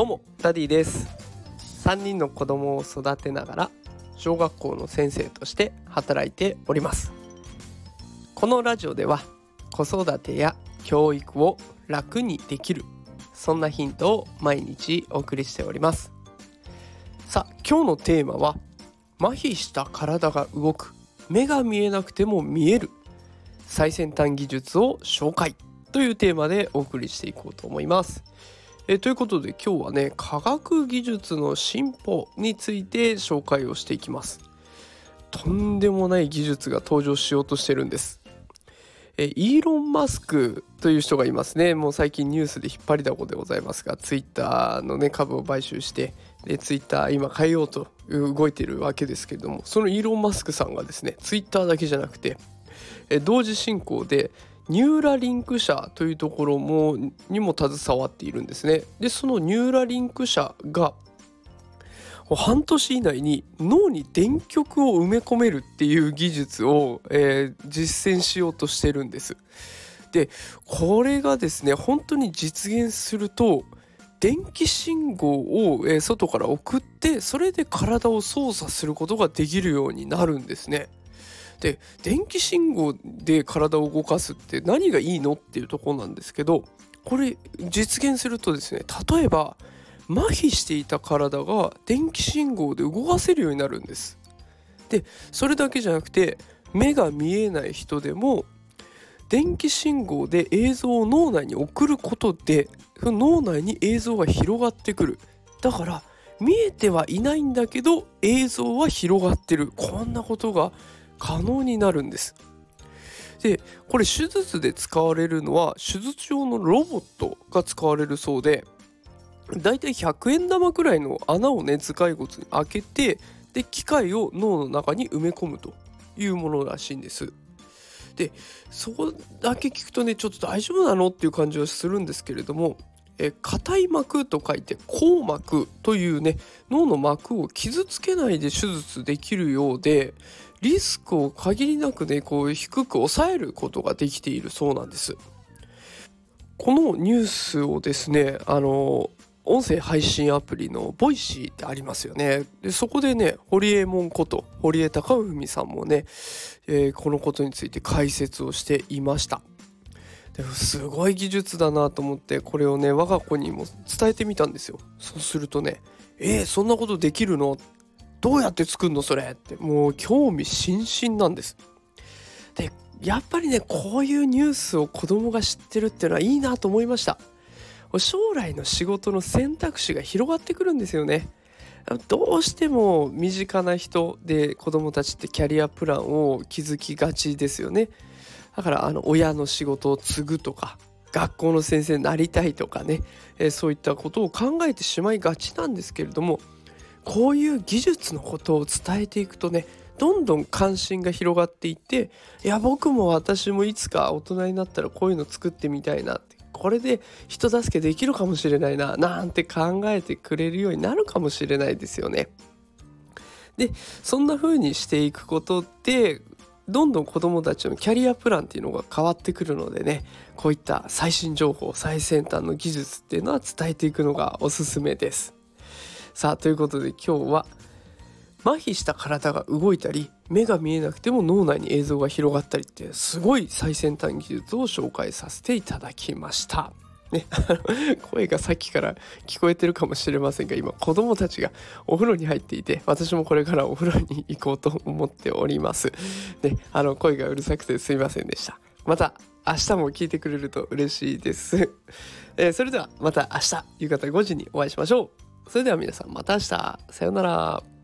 どうもダディです。3人の子供を育てながら小学校の先生として働いております。このラジオでは子育てや教育を楽にできるそんなヒントを毎日お送りしております。さあ今日のテーマは麻痺した体が動く目が見えなくても見える最先端技術を紹介というテーマでお送りしていこうと思います。えということで今日はね科学技術の進歩について紹介をしていきます。とんでもない技術が登場しようとしてるんです。えイーロン・マスクという人がいますねもう最近ニュースで引っ張りだこでございますがツイッターのね株を買収してでツイッター今変えようと動いてるわけですけれどもそのイーロン・マスクさんがですねツイッターだけじゃなくて同時進行でニューラリンク社というところもにも携わっているんですね。でそのニューラリンク社が半年以内に脳に電極を埋め込めるっていう技術を、えー、実践しようとしてるんです。でこれがですね本当に実現すると電気信号を、えー、外から送ってそれで体を操作することができるようになるんですね。で電気信号で体を動かすって何がいいのっていうところなんですけどこれ実現するとですね例えば麻痺していた体が電気信号で動かせるようになるんです。でそれだけじゃなくて目が見えない人でも電気信号で映像を脳内に送ることで脳内に映像が広がってくるだから見えてはいないんだけど映像は広がってるこんなことが可能になるんです。でこれ手術で使われるのは手術用のロボットが使われるそうでだいたい100円玉くらいの穴をね頭蓋骨に開けてで機械を脳の中に埋め込むというものらしいんです。でそこだけ聞くとねちょっと大丈夫なの？っていう感じはするんですけれども硬い膜と書いて硬膜というね脳の膜を傷つけないで手術できるようでリスクを限りなくねこう低く抑えることができているそうなんです。このニュースをですねあの音声配信アプリの Voicy ってありますよね。でそこでね堀江門こと堀江貴文さんもね、えー、このことについて解説をしていました。すごい技術だなと思ってこれをね我が子にも伝えてみたんですよ。そうするとね「えー、そんなことできるの?」どうやって作るのそれ？ってもう興味津々なんです。でやっぱりねこういうニュースを子供が知ってるっていうのはいいなと思いました。将来の仕事の選択肢が広がってくるんですよね。どうしても身近な人で子供たちってキャリアプランを築きがちですよね。だからあの親の仕事を継ぐとか学校の先生になりたいとかね、えー、そういったことを考えてしまいがちなんですけれどもこういう技術のことを伝えていくとねどんどん関心が広がっていっていや僕も私もいつか大人になったらこういうの作ってみたいなってこれで人助けできるかもしれないななんて考えてくれるようになるかもしれないですよね。でそんな風にしていくことでどんどん子どもたちのキャリアプランっていうのが変わってくるのでねこういった最新情報最先端の技術っていうのは伝えていくのがおすすめです。さあということで今日は麻痺した体が動いたり目が見えなくても脳内に映像が広がったりってすごい最先端技術を紹介させていただきました。ね、声がさっきから聞こえてるかもしれませんが今子供たちがお風呂に入っていて私もこれからお風呂に行こうと思っております。ね、あの声がうるさくてすいませんでした。また明日も聞いてくれると嬉しいです。えー、それではまた明日夕方5時にお会いしましょう。それでは皆さんまた明日さようなら。